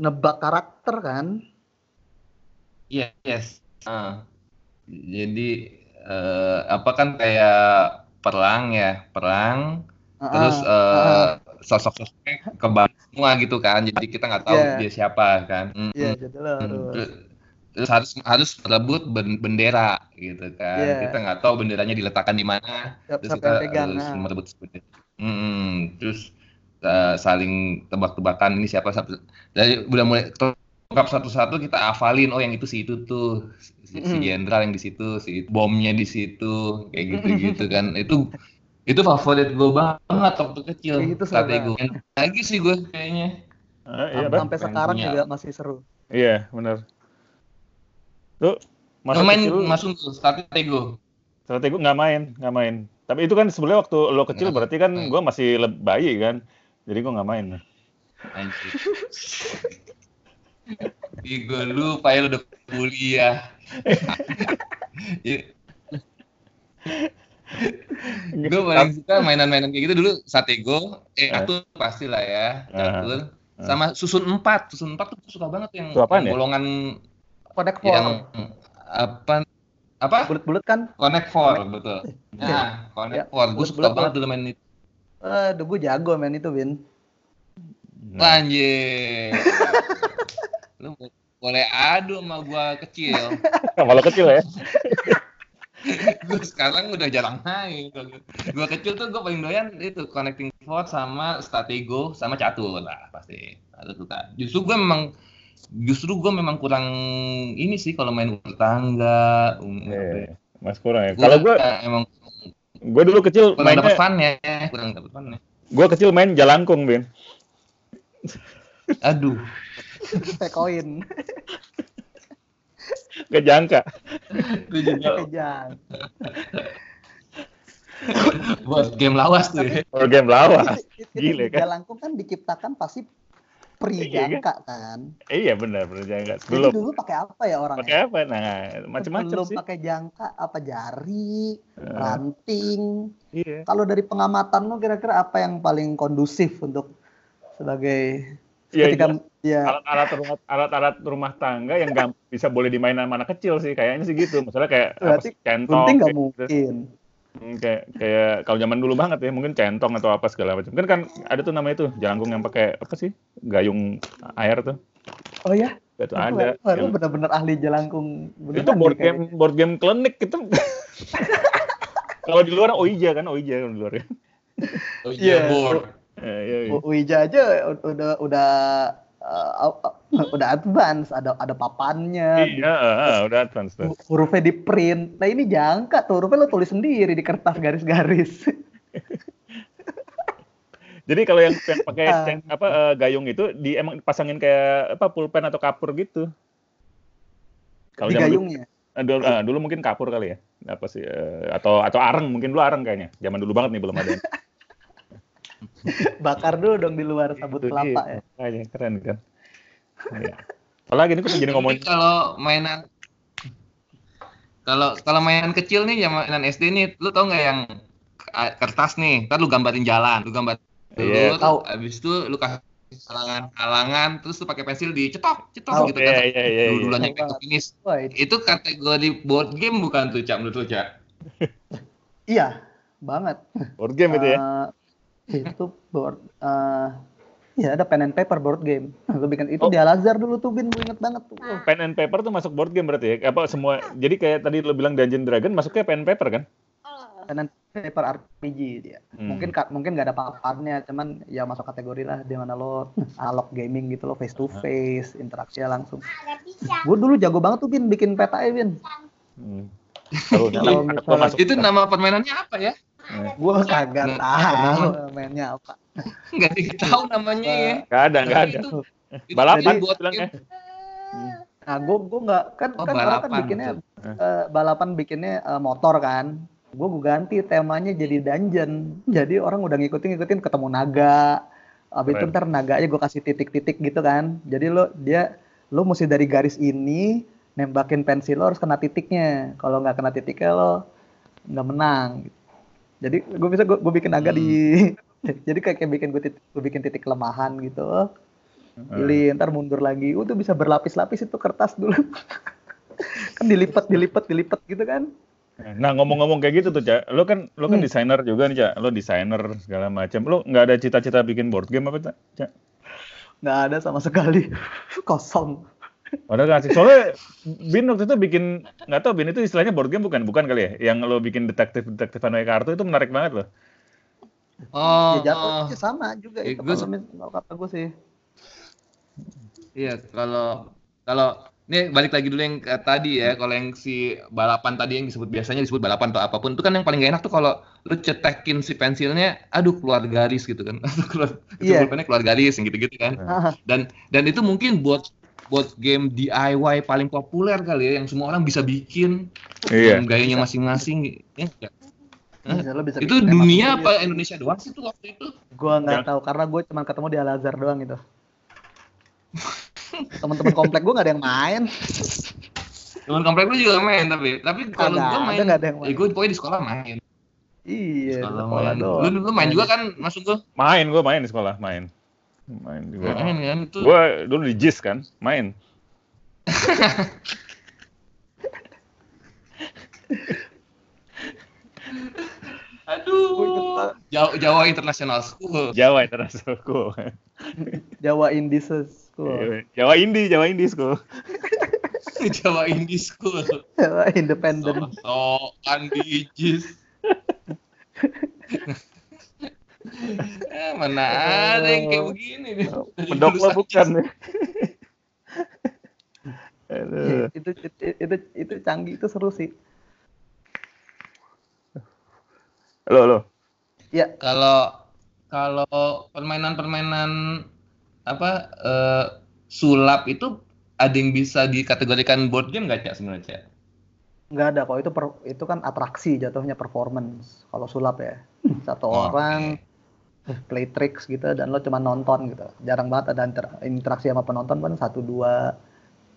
nebak karakter kan? Yes. yes. Uh, jadi uh, apa kan kayak perang ya, perang. Uh, terus uh, uh, sosok-sosoknya kebal semua gitu kan. Jadi kita nggak tahu yeah. dia siapa kan. Iya, yeah, jadi harus. Terus harus harus merebut bendera gitu kan. Yeah. Kita nggak tahu benderanya diletakkan di mana. terus kita pegang, harus nah. merebut bendera. Hmm, terus uh, saling tebak-tebakan ini siapa, siapa. Dari udah mulai lengkap satu-satu kita hafalin oh yang itu si itu tuh si, si jenderal yang di situ si bomnya di situ kayak gitu gitu kan. Itu itu favorit gue banget waktu kecil itu strategi gue lagi sih gue kayaknya. Uh, iya, sampai sekarang punya. juga masih seru. Iya benar. Tuh masuk main kecil, masuk tuh strategi strategi nggak main nggak main. Tapi itu kan sebenarnya waktu lo kecil berarti kan gue masih bayi kan jadi gue nggak main Ih, gue lupa ya lu udah kuliah. gue paling suka mainan-mainan kayak gitu dulu Satego, eh eh. pasti lah ya, catur. Uh, sama susun empat, susun empat tuh suka banget yang, yang golongan Connect Four. Yang apa apa? Bulat-bulat kan? Connect Four, betul. Nah, Connect ya, Four, gue suka banget dulu main itu. Eh, uh, gue jago main itu, Bin. Nah. Anjir. Lu boleh adu sama gua kecil. Sama lo kecil ya. gue sekarang udah jarang main. Gua kecil tuh gue paling doyan itu connecting fort sama stratego sama catur lah pasti. Ada tuh kan. Justru gue memang justru gue memang kurang ini sih kalau main bertangga. Um, yeah, mas kurang ya. Kalau gue emang gue dulu kecil kurang mainnya, dapet fun ya, kurang dapet fun ya. Gue kecil main jalangkung, Ben. Aduh. koin. Gak jangka. Gak jangka. Buat game lawas tuh ya. Buat game lawas. Gile kan. Jalangkung kan diciptakan pasti pri jangka kan. Iya benar benar jangka. Dulu dulu pakai apa ya orang? Pakai apa? Nah, macam-macam sih. Pakai jangka apa jari, uh. ranting. Iya. Kalau dari pengamatan lo kira-kira apa yang paling kondusif untuk sebagai Iya, ketika ya alat-alat rumah alat-alat rumah tangga yang gak bisa boleh dimainin sama anak kecil sih kayaknya sih gitu. Misalnya kayak Berarti apa, centong, gunting nggak gitu. mungkin. Hmm, kayak kayak kalau zaman dulu banget ya mungkin centong atau apa segala macam kan kan ada tuh namanya tuh jelangkung yang pakai apa sih gayung air tuh oh ya itu ada Wah, lu bener-bener ahli jelangkung itu beneran board nih kayaknya. game board game klinik itu kalau di luar Oija kan Oija kan di luar ya Oh Iya. iya, board. Eh, iya, iya. Uija aja udah udah uh, udah advance ada ada papannya Iya, ah, ah, udah advance tuh. hu- hurufnya di print nah ini jangka tuh hurufnya lo tulis sendiri di kertas garis-garis Jadi kalau yang, yang pakai ceng- apa eh, gayung itu di emang pasangin kayak apa pulpen atau kapur gitu. Kalau di dulu, gayungnya eh, dulu, ah, dulu mungkin kapur kali ya. Apa sih eh, atau atau areng mungkin dulu areng kayaknya. Zaman dulu banget nih belum ada. bakar dulu dong di luar sabut Itu kelapa dia. ya Makanya keren kan. Iya. Apalagi ini kok jadi ngomongin kalau mainan kalau kalau mainan kecil nih, yang mainan SD nih, lu tau nggak yang kertas nih, ntar lu gambarin jalan, lu gambar dulu, Iya. Tahu. terus abis itu lu kasih halangan-halangan, terus lu pakai pensil dicetok, cetok Tahu. gitu Iya, kan. iya, iya, Dulu iya. banget. finish. wah itu, Itu kategori board game bukan tuh, Cak, menurut lu, Cak? iya banget board game itu ya. Itu board eh Iya ada pen and paper board game. Lu bikin itu Oh. di Al Azhar dulu tuh Bin, gue inget banget tuh. Wah, Pen and paper tuh masuk board game berarti ya? Apa semua? Jadi kayak tadi lo bilang Dungeon Dragon masuknya pen and paper kan? pen and paper RPG dia. Hmm. Mungkin mungkin nggak ada paparnya, cuman ya masuk kategori lah di mana lo analog gaming gitu lo face to face, interaksinya langsung. Gue dulu jago banget tuh Bin bikin peta ya Bin. Hmm. Kalau misalnya- Itu nama permainannya apa ya? Gue kagak tahu mainnya apa. Nggak diketahui namanya ya. Nggak ada, nggak ada. Itu, itu Balapan buat bilangnya. Nah, gue gue nggak kan Oh, kan orang kan balapan, bikinnya eh, balapan bikinnya eh, motor kan. Gue gue ganti temanya jadi dungeon. Jadi orang udah ngikutin ngikutin ketemu naga. Abis itu ntar naganya gue kasih titik-titik gitu kan. Jadi lo dia lo mesti dari garis ini nembakin pensil lo harus kena titiknya. Kalau nggak kena titiknya lo nggak menang. Jadi gue bisa gue bikin naga di jadi kayak, kayak bikin gue titik, gue bikin titik kelemahan gitu. Pilih ntar mundur lagi. Uh, tuh bisa berlapis-lapis itu kertas dulu. kan dilipat, dilipat, dilipat gitu kan. Nah ngomong-ngomong kayak gitu tuh Cak, lo kan lo kan Hmm. desainer juga nih Cak, lo desainer segala macam. Lo nggak ada cita-cita bikin board game apa Cak? Cak? Nggak ada sama sekali. Kosong. Padahal kan asik. Soalnya Bin waktu itu bikin nggak tahu Bin itu istilahnya board game bukan bukan kali ya? Yang lo bikin detektif detektifan pakai kartu itu menarik banget loh. Oh, ya jatuhnya sama juga Eh, itu gue kalau kata gue sih. Iya, kalau kalau ini balik lagi dulu yang ke tadi ya, kalau yang si balapan tadi yang disebut biasanya disebut balapan atau apa pun itu kan yang paling gak enak tuh kalau lu cetekin si pensilnya, aduh keluar garis gitu kan, atau keluar itu Iya. pulpennya keluar garis yang gitu-gitu kan. Ah, Dan dan itu mungkin buat buat game DIY paling populer kali ya, yang semua orang bisa bikin Iya. dengan gayanya masing-masing. Ya, bisa, bisa itu dunia apa Indonesia doang sih tuh waktu itu? Gue nggak Ya. tahu karena gue cuma ketemu di Al Azhar doang itu. Teman-teman komplek gue nggak ada yang main. Temen komplek lu juga main tapi tapi kalau Ada, gua ada main, nggak ada yang main. eh, gua pokoknya di sekolah main. Iya, di Sekolah sekolah main. doang. Lu, lu main juga kan masuk gua? Main gue main di sekolah main. Main juga. Main kan itu. Gue dulu di JIS kan, main. Aduh. Jawa, Jawa International School. Jawa International School. Jawa Indies School. Jawa Indie, Jawa Indie School. Jawa Indie School. Jawa Independent. So, Andi Jis. eh, mana ada yang kayak begini nih. Dulu lo saja. bukan. Aduh. itu, itu itu itu canggih itu seru sih. Lo, lo. Ya, Kalau kalau permainan-permainan apa eh, sulap itu ada yang bisa dikategorikan board game nggak cak sebenarnya Cak? nggak ada kok itu per- itu kan atraksi jatuhnya performance. Kalau sulap ya satu Oh, orang play tricks gitu dan lo cuma nonton gitu. Jarang banget ada inter- interaksi sama penonton kan satu dua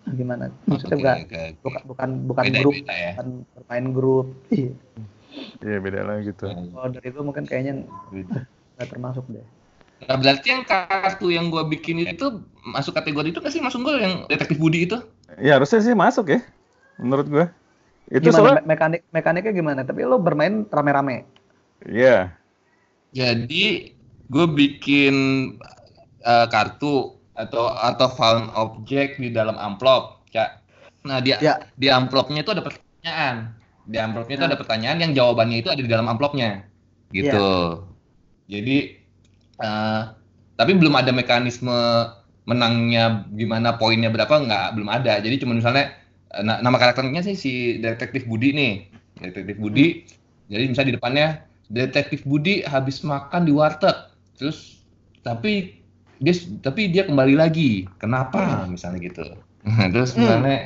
gimana? Maksudnya Oke, bukan oke. bukan bukan bukan Beda- grup, beda ya. bukan bermain grup. Iya. Iya beda lah gitu. Kalau dari itu mungkin kayaknya nggak termasuk deh. Nah, berarti yang kartu yang gua bikin itu masuk kategori itu nggak sih masuk gua yang detektif Budi itu? Ya harusnya sih masuk ya, menurut gue. Itu gimana soal... mekanik mekaniknya gimana? Tapi lo bermain rame-rame. Iya. Yeah. Jadi gue bikin uh, kartu atau atau found object di dalam amplop, cak. Nah dia ya. di amplopnya itu ada pertanyaan. Di amplopnya itu ada nah. pertanyaan yang jawabannya itu ada di dalam amplopnya, gitu. Ya. Jadi uh, tapi belum ada mekanisme menangnya gimana poinnya berapa nggak belum ada. Jadi cuma misalnya Eh, nah, nama karakternya sih si detektif Budi nih detektif Budi jadi misalnya di depannya detektif Budi habis makan di warteg terus tapi dia tapi dia kembali lagi. Kenapa? Hmm. misalnya gitu. Terus hmm. misalnya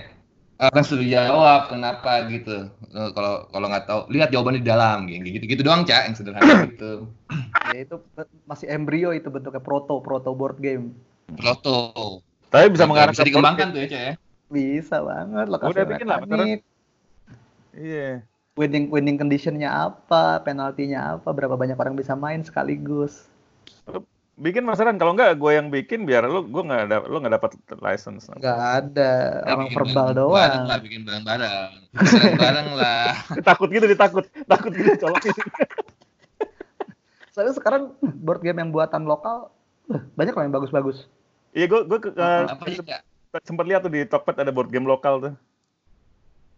akan suruh jawab kenapa? gitu. Eh, kalau kalau nggak tahu lihat jawabannya di dalam. Gitu gitu doang cak yang sederhana gitu. Ya itu masih embrio itu bentuknya proto proto board game. Proto. Tapi bisa mengarah bisa dikembangkan tuh ya cak ya? Bisa banget lokasi Udah bikin lah, Iya. Winning winning conditionnya apa, penaltinya apa, berapa banyak orang bisa main sekaligus. Bikin Mas Ran, kalau enggak gue yang bikin biar lu gue nggak ada lu nggak dapat license. Nggak ada, orang verbal doang. Bareng lah, bikin bareng-bareng. Bareng-bareng lah. takut gitu ditakut, takut gitu colok Soalnya sekarang board game yang buatan lokal banyak loh yang bagus-bagus. Iya, gue gue ya? sempat lihat tuh di Tokped ada board game lokal tuh.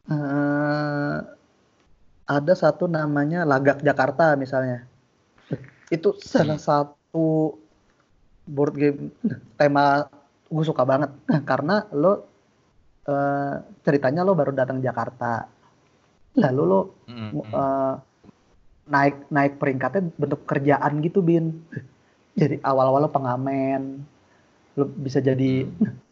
Uh, ada satu namanya Lagak Jakarta misalnya. Itu salah satu board game tema gue suka banget. Karena lo uh, ceritanya lo baru datang Jakarta. Lalu lo uh, naik naik peringkatnya bentuk kerjaan gitu bin. Jadi awal-awal lo pengamen, lo bisa jadi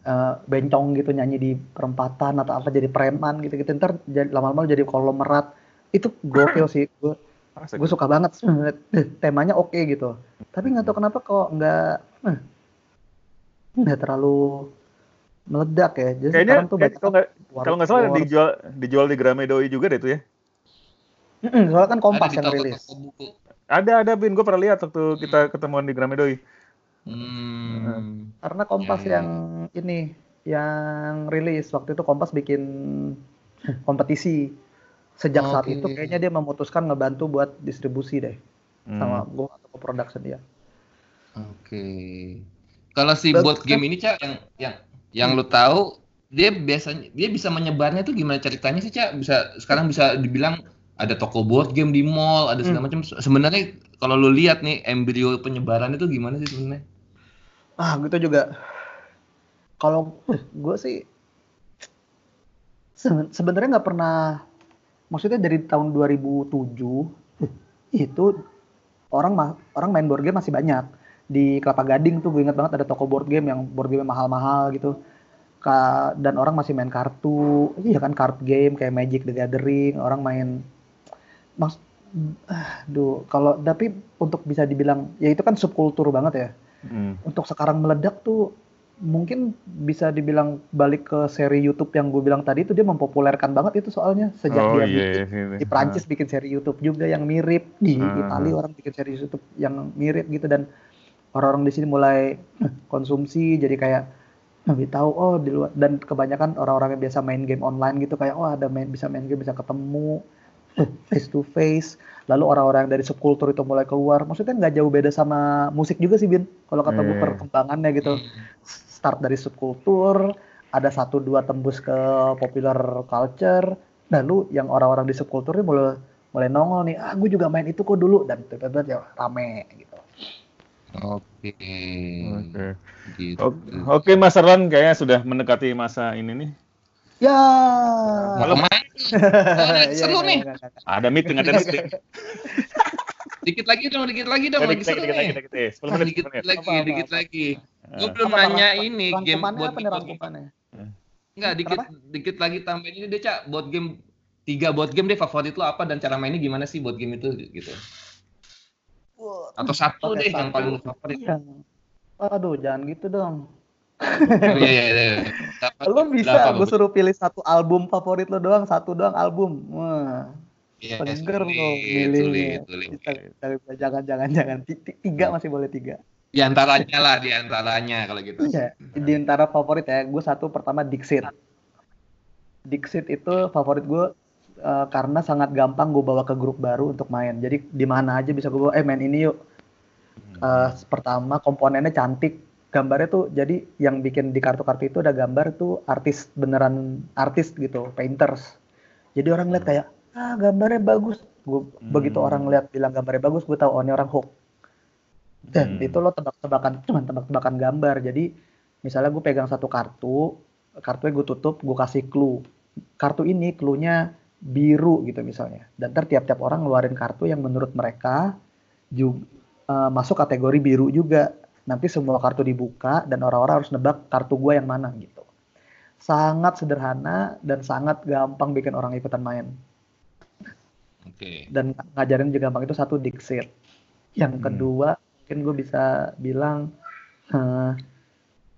uh, bencong gitu nyanyi di perempatan atau apa jadi preman gitu gitu ntar lama-lama jadi kolomerat itu gokil sih gue gue suka banget temanya oke okay, gitu. Tapi nggak tahu kenapa kok nggak eh, nggak terlalu meledak ya. Jadi kayaknya tuh kayak, kalau nggak kalau nggak salah dijual dijual di Gramedoi juga deh itu ya? Soalnya kan kompas yang rilis. Ada ada bin. Gue pernah lihat waktu kita ketemuan di Gramedoi Hmm. Karena Kompas ya, ya. yang ini yang rilis waktu itu Kompas bikin kompetisi. Sejak okay. saat itu kayaknya dia memutuskan ngebantu buat distribusi deh hmm. sama gue atau production dia. Oke. Okay. Kalau si buat game ini cak yang yang yang hmm. lu tahu dia biasanya dia bisa menyebarnya tuh gimana ceritanya sih cak bisa sekarang bisa dibilang ada toko board game di mall ada segala hmm. macam sebenarnya kalau lu lihat nih embrio penyebaran itu gimana sih sebenarnya ah gitu juga kalau gue sih sebenarnya nggak pernah maksudnya dari tahun 2007 itu orang orang main board game masih banyak. Di Kelapa Gading tuh gue ingat banget ada toko board game yang board game mahal-mahal gitu. Dan orang masih main kartu. Iya kan card game kayak Magic the Gathering orang main. Mas aduh kalau tapi untuk bisa dibilang ya itu kan subkultur banget ya. Hmm. Untuk sekarang meledak tuh mungkin bisa dibilang balik ke seri YouTube yang gue bilang tadi itu dia mempopulerkan banget itu soalnya sejak oh, dia yeah, bikin, yeah, di Prancis uh. bikin seri YouTube juga yang mirip di uh. Italia orang bikin seri YouTube yang mirip gitu dan orang-orang di sini mulai konsumsi jadi kayak lebih tahu oh di luar dan kebanyakan orang-orang yang biasa main game online gitu kayak oh ada main bisa main game bisa ketemu face to face lalu orang-orang dari subkultur itu mulai keluar maksudnya nggak jauh beda sama musik juga sih bin kalau kata gue hmm. perkembangannya gitu start dari subkultur ada satu dua tembus ke popular culture lalu yang orang-orang di subkultur ini mulai mulai nongol nih ah gue juga main itu kok dulu dan tiba-tiba ya rame gitu Oke. Oke. Gitu. Oke, Mas Erlan kayaknya sudah mendekati masa ini nih. Ya. Malam main. Seru nih. Ada meeting, ada meeting. dikit lagi dong, dikit lagi dong. Lagi seru nih. Dikit, lagi, dikit lagi, dikit lagi. Gue belum nanya ini game buat rangkumannya. Enggak, dikit dikit lagi tambahin ini deh, Cak. Buat game tiga buat game deh favorit lo apa dan cara mainnya gimana sih buat game itu gitu. Atau satu deh yang paling favorit. Iya. Aduh, jangan gitu dong. Iya iya iya. Lo bisa gue suruh pilih satu album favorit lo doang, satu doang album. Wah. Iya, Seger lo milih. Jangan jangan jangan tiga masih boleh tiga. Di antaranya lah, di antaranya kalau gitu. Iya, di antara favorit ya, gue satu pertama Dixit. Dixit itu favorit gue uh, karena sangat gampang gue bawa ke grup baru untuk main. Jadi di mana aja bisa gue bawa, eh main ini yuk. Uh, pertama komponennya cantik, gambarnya tuh jadi yang bikin di kartu-kartu itu ada gambar tuh artis beneran artis gitu, painters. Jadi orang lihat kayak ah gambarnya bagus. Gue hmm. begitu orang lihat bilang gambarnya bagus, gue tahu oh ini orang hook. Dan hmm. itu lo tebak-tebakan, cuma tebak-tebakan gambar. Jadi misalnya gue pegang satu kartu, kartunya gue tutup, gue kasih clue. Kartu ini clue-nya biru gitu misalnya. Dan ntar tiap-tiap orang ngeluarin kartu yang menurut mereka juga uh, masuk kategori biru juga. Nanti semua kartu dibuka dan orang-orang harus nebak kartu gue yang mana gitu. Sangat sederhana dan sangat gampang bikin orang ikutan main. Oke. Okay. Dan ngajarin juga gampang itu satu Dixit. Yang hmm. kedua mungkin gue bisa bilang uh,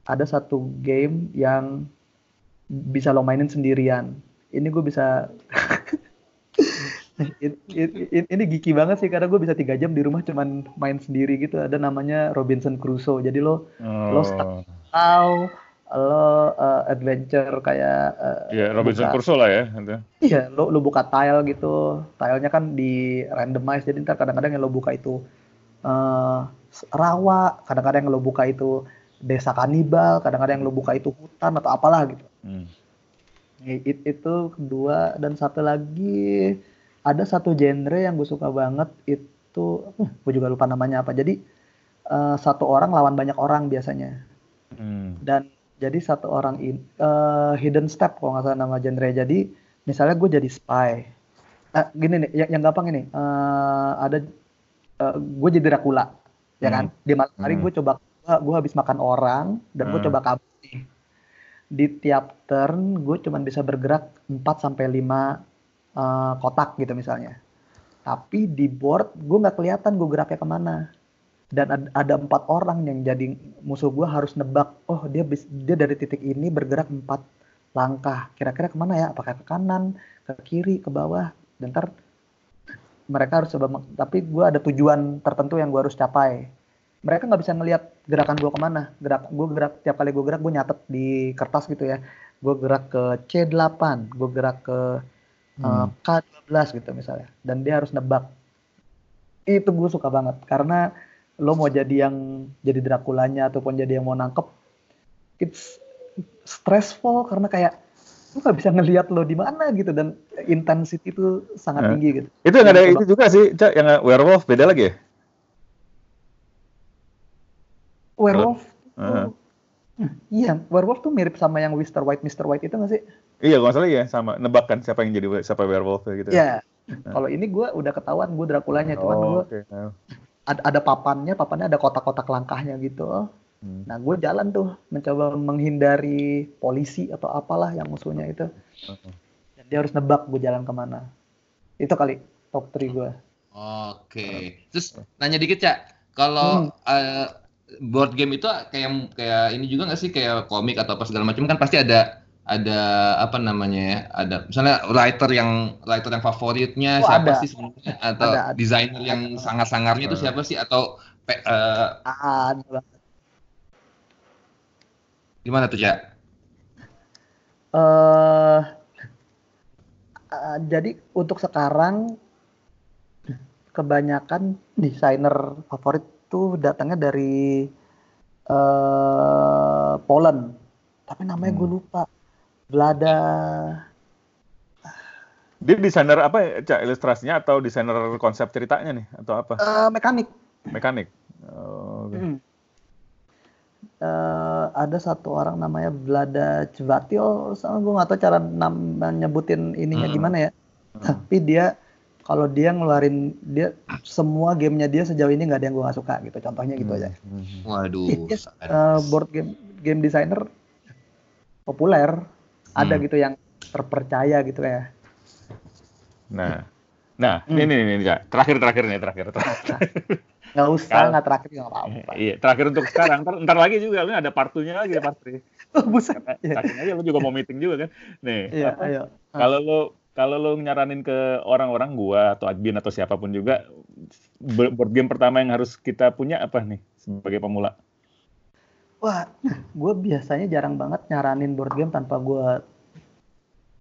ada satu game yang bisa lo mainin sendirian. Ini gue bisa ini, ini geeky banget sih karena gue bisa tiga jam di rumah cuman main sendiri gitu. Ada namanya Robinson Crusoe. Jadi lo oh. lo tahu lo uh, adventure kayak uh, yeah, Robinson buka, Crusoe lah ya iya lo lo buka tile gitu. Tilenya kan di randomize jadi ntar kadang-kadang yang lo buka itu uh, rawa kadang-kadang yang lo buka itu desa kanibal kadang-kadang yang lo buka itu hutan atau apalah gitu. Hmm. It, itu kedua dan satu lagi ada satu genre yang gue suka banget itu uh, gue juga lupa namanya apa jadi uh, satu orang lawan banyak orang biasanya hmm. dan jadi satu orang in, uh, hidden step kalau nggak salah nama genre jadi misalnya gue jadi spy uh, gini nih yang, yang gampang ini uh, ada uh, gue jadi Dracula ya kan hmm. di malam hari hmm. gue coba gue habis makan orang dan gue hmm. coba kabur di tiap turn gue cuma bisa bergerak 4 sampai lima uh, kotak gitu misalnya. Tapi di board gue nggak kelihatan gue geraknya ke mana. Dan ada, empat orang yang jadi musuh gue harus nebak. Oh dia dia dari titik ini bergerak empat langkah. Kira-kira ke mana ya? Apakah ke kanan, ke kiri, ke bawah? Dan ntar mereka harus coba. Tapi gue ada tujuan tertentu yang gue harus capai. Mereka nggak bisa ngelihat gerakan gue ke mana. Gerak gue gerak tiap kali gue gerak gue nyatet di kertas gitu ya. Gue gerak ke C8, gue gerak ke hmm. K12 gitu misalnya dan dia harus nebak itu gue suka banget karena lo mau jadi yang jadi Drakulanya ataupun jadi yang mau nangkep it's stressful karena kayak lo gak bisa ngelihat lo di mana gitu dan intensity itu sangat tinggi gitu. Itu yang ada itu juga sih, Cak, yang werewolf beda lagi ya? Werewolf. Uh. Hmm, iya, werewolf tuh mirip sama yang Mr. White, Mr. White itu gak sih? Iya, kalau salah ya sama nebak kan siapa yang jadi siapa werewolf gitu. Iya. Nah. Kalau ini gue udah ketahuan gue Drakulanya, cuman oh, gue okay. ada, ada papannya, papannya ada kotak-kotak langkahnya gitu. Hmm. Nah, gue jalan tuh mencoba menghindari polisi atau apalah yang musuhnya itu. Uh-huh. Dan dia harus nebak gue jalan ke mana. Itu kali top 3 gue. Oke. Terus nanya dikit, Cak. Kalau hmm. uh, board game itu kayak kayak ini juga nggak sih? Kayak komik atau apa segala macam kan pasti ada ada apa namanya ya? Ada misalnya writer yang writer yang favoritnya oh, siapa ada. sih sebenarnya? Atau ada, ada. desainer yang sangat sangarnya itu siapa sih? Atau uh, ada gimana tuh ya uh, uh, jadi untuk sekarang kebanyakan desainer favorit tuh datangnya dari uh, Poland. Tapi namanya hmm. gue lupa. Vlada. Dia desainer apa ya, Cak? Ilustrasinya atau desainer konsep ceritanya nih? Atau apa? Uh, mekanik. Mekanik. Oh, okay. hmm. uh, ada satu orang namanya Vlada Cvatio, sama gue nggak tahu cara nama nyebutin ininya hmm. gimana ya. Hmm. Tapi dia kalau dia ngeluarin dia semua gamenya dia sejauh ini nggak ada yang gue gak suka gitu. Contohnya gitu aja. Hmm. waduh yes, uh, board game game designer populer. Hmm. ada gitu yang terpercaya gitu ya. Nah nah hmm. ini ini ini terakhir terakhir nih terakhir terakhir. Nggak usah nggak terakhir nggak apa-apa. Iya terakhir untuk sekarang. Ntar, ntar lagi juga ini ada partunya lagi part 3 oh, buset. Aja lu juga mau meeting juga kan? Nih iya, ayo. Kalau lu kalau lo nyaranin ke orang-orang gua atau admin atau siapa pun juga board game pertama yang harus kita punya apa nih sebagai pemula? Wah, gue biasanya jarang banget nyaranin board game tanpa gue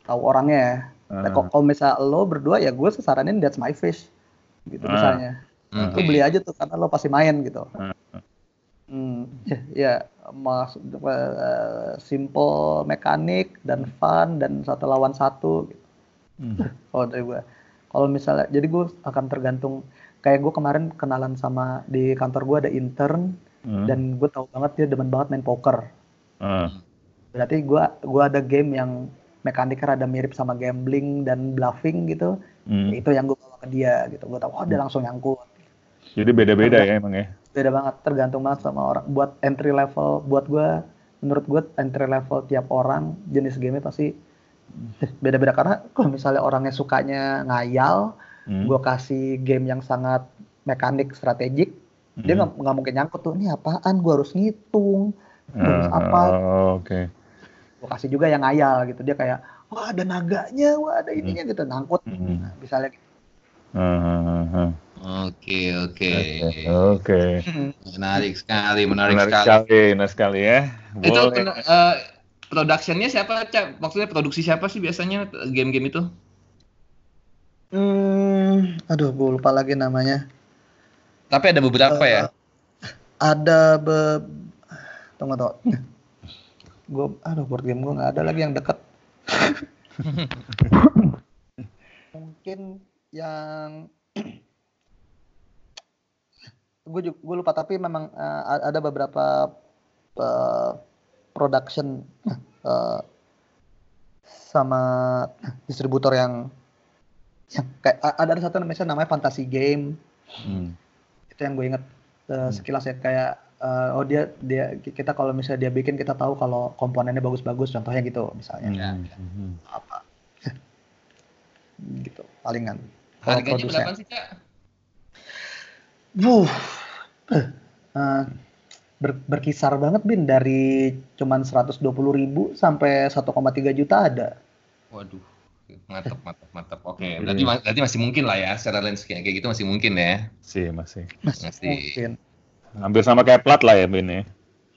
tahu orangnya ya. Nah, kalau misalnya lo berdua ya gue sesaranin that's my fish gitu uh. misalnya. Lo beli aja tuh karena lo pasti main gitu. Uh. Hmm, ya, ya mas uh, simple mekanik dan fun dan satu lawan satu. Gitu. Hmm. Kalau dari gue, kalau misalnya jadi gue akan tergantung kayak gue kemarin kenalan sama di kantor gue ada intern hmm. dan gue tahu banget dia demen banget main poker. Hmm. Berarti gue gua ada game yang mekaniknya rada mirip sama gambling dan bluffing gitu. Hmm. Itu yang gue bawa ke dia gitu. Gue tahu oh dia langsung nyangkut. Jadi beda-beda ya emang ya. Beda banget, tergantung banget sama orang. Buat entry level, buat gue, menurut gue entry level tiap orang jenis game pasti beda-beda karena kalau misalnya orangnya sukanya ngayal, hmm. gue kasih game yang sangat mekanik strategik, hmm. dia nggak mungkin nyangkut tuh. Ini apaan? Gue harus ngitung, harus uh, apa? Oh, Oke. Okay gue kasih juga yang ngayal gitu dia kayak wah ada naganya wah ada ininya hmm. gitu nangkut hmm. nah, misalnya gitu. Oke oke oke. Menarik sekali, menarik, menarik sekali. sekali. Menarik sekali ya. Boleh. Itu uh, productionnya siapa, Cak? Maksudnya produksi siapa sih biasanya game-game itu? Hmm, aduh, gue lupa lagi namanya. Tapi ada beberapa uh, ya? Ada be... Tunggu, tunggu gue aduh board game gue nggak ada lagi yang deket mungkin yang gue gue lupa tapi memang uh, ada beberapa uh, production uh, sama distributor yang yang kayak ada satu namanya namanya Fantasy Game hmm. itu yang gue inget uh, sekilas ya kayak uh, oh dia dia kita kalau misalnya dia bikin kita tahu kalau komponennya bagus-bagus contohnya gitu misalnya hmm. hmm. apa gitu palingan harganya berapa sih kak? Uh, uh, ber, berkisar banget bin dari cuman 120 ribu sampai 1,3 juta ada. Waduh, mantap mantap mantap. Oke, okay. berarti berarti masih mungkin lah ya secara lens kayak gitu masih mungkin ya. Sih masih. Masih. masih. Mungkin. Hampir sama kayak plat lah ya Bin ya.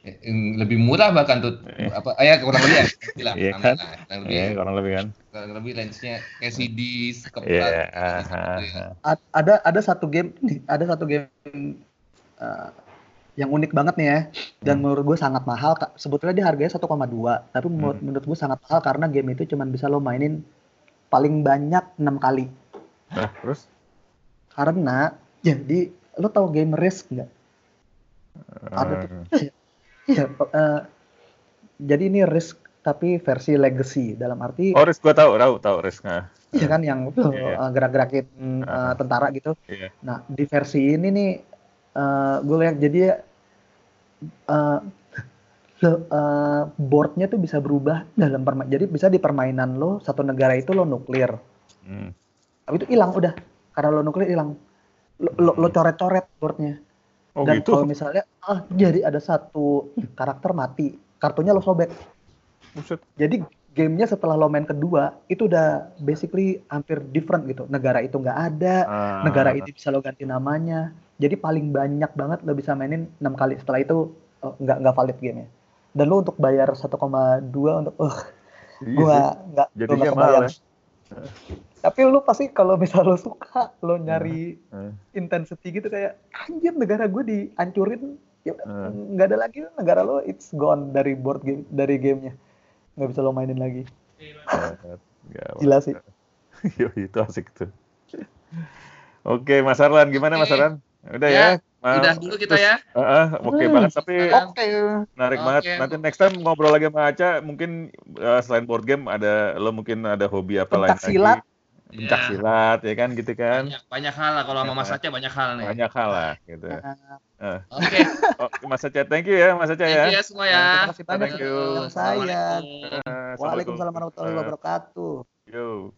Eh, lebih murah bahkan tuh eh. apa ah, ya kurang lebih ya iya kan? kurang lebih yeah, kurang lebih kan kurang lebih lensnya LCD ke yeah, uh, uh, uh. ada ada satu game nih ada satu game uh, yang unik banget nih ya dan hmm. menurut gue sangat mahal sebetulnya dia harganya 1,2 tapi menurut, hmm. menurut gue sangat mahal karena game itu cuma bisa lo mainin paling banyak enam kali nah, terus karena jadi lo tau game Risk nggak ada tuh. Iya, uh, jadi ini risk tapi versi legacy dalam arti Oh, risk gua tahu, tahu, tahu risk. Iya kan yang yeah, yeah. uh, gerak-gerakin uh, tentara gitu. Yeah. Nah, di versi ini nih uh, gue lihat jadi uh, uh, boardnya tuh bisa berubah dalam perma jadi bisa di permainan lo satu negara itu lo nuklir. Hmm. Tapi itu hilang udah karena lo nuklir hilang. Lo, lo, lo coret-coret boardnya. Oh, Dan gitu? kalau misalnya ah jadi ada satu karakter mati, kartunya lo sobek. Buset. Jadi gamenya setelah lo main kedua itu udah basically hampir different gitu. Negara itu nggak ada, ah. negara itu bisa lo ganti namanya. Jadi paling banyak banget lo bisa mainin enam kali. Setelah itu oh, nggak nggak valid gamenya. Dan lo untuk bayar 1,2 untuk, uh, gua nggak, jadi nggak kebayang. Ya? tapi lu pasti kalau misal lu suka lo nyari uh, uh. intensity gitu kayak anjir negara gue dihancurin ya nggak uh. ada lagi negara lo it's gone dari board game dari gamenya nggak bisa lo mainin lagi gila sih Yo, itu asik tuh oke Mas Arlan gimana Mas Arlan udah ya, ya? Udah dulu kita ya. Uh, uh, Oke okay hmm, banget tapi okay. menarik okay. banget. Nanti next time ngobrol lagi sama Aca mungkin uh, selain board game ada lo mungkin ada hobi apa lain lagi. Pencak yeah. silat ya kan gitu kan? Banyak, banyak hal lah kalau sama Mas Aceh banyak hal nih. Banyak hal lah gitu. Uh. oke. Okay. oh, Mas Aceh thank you ya Mas Aceh ya. thank you ya semua ya. Terima kasih banyak. Thank you. sayang. Uh, Waalaikumsalam warahmatullahi wabarakatuh. Yo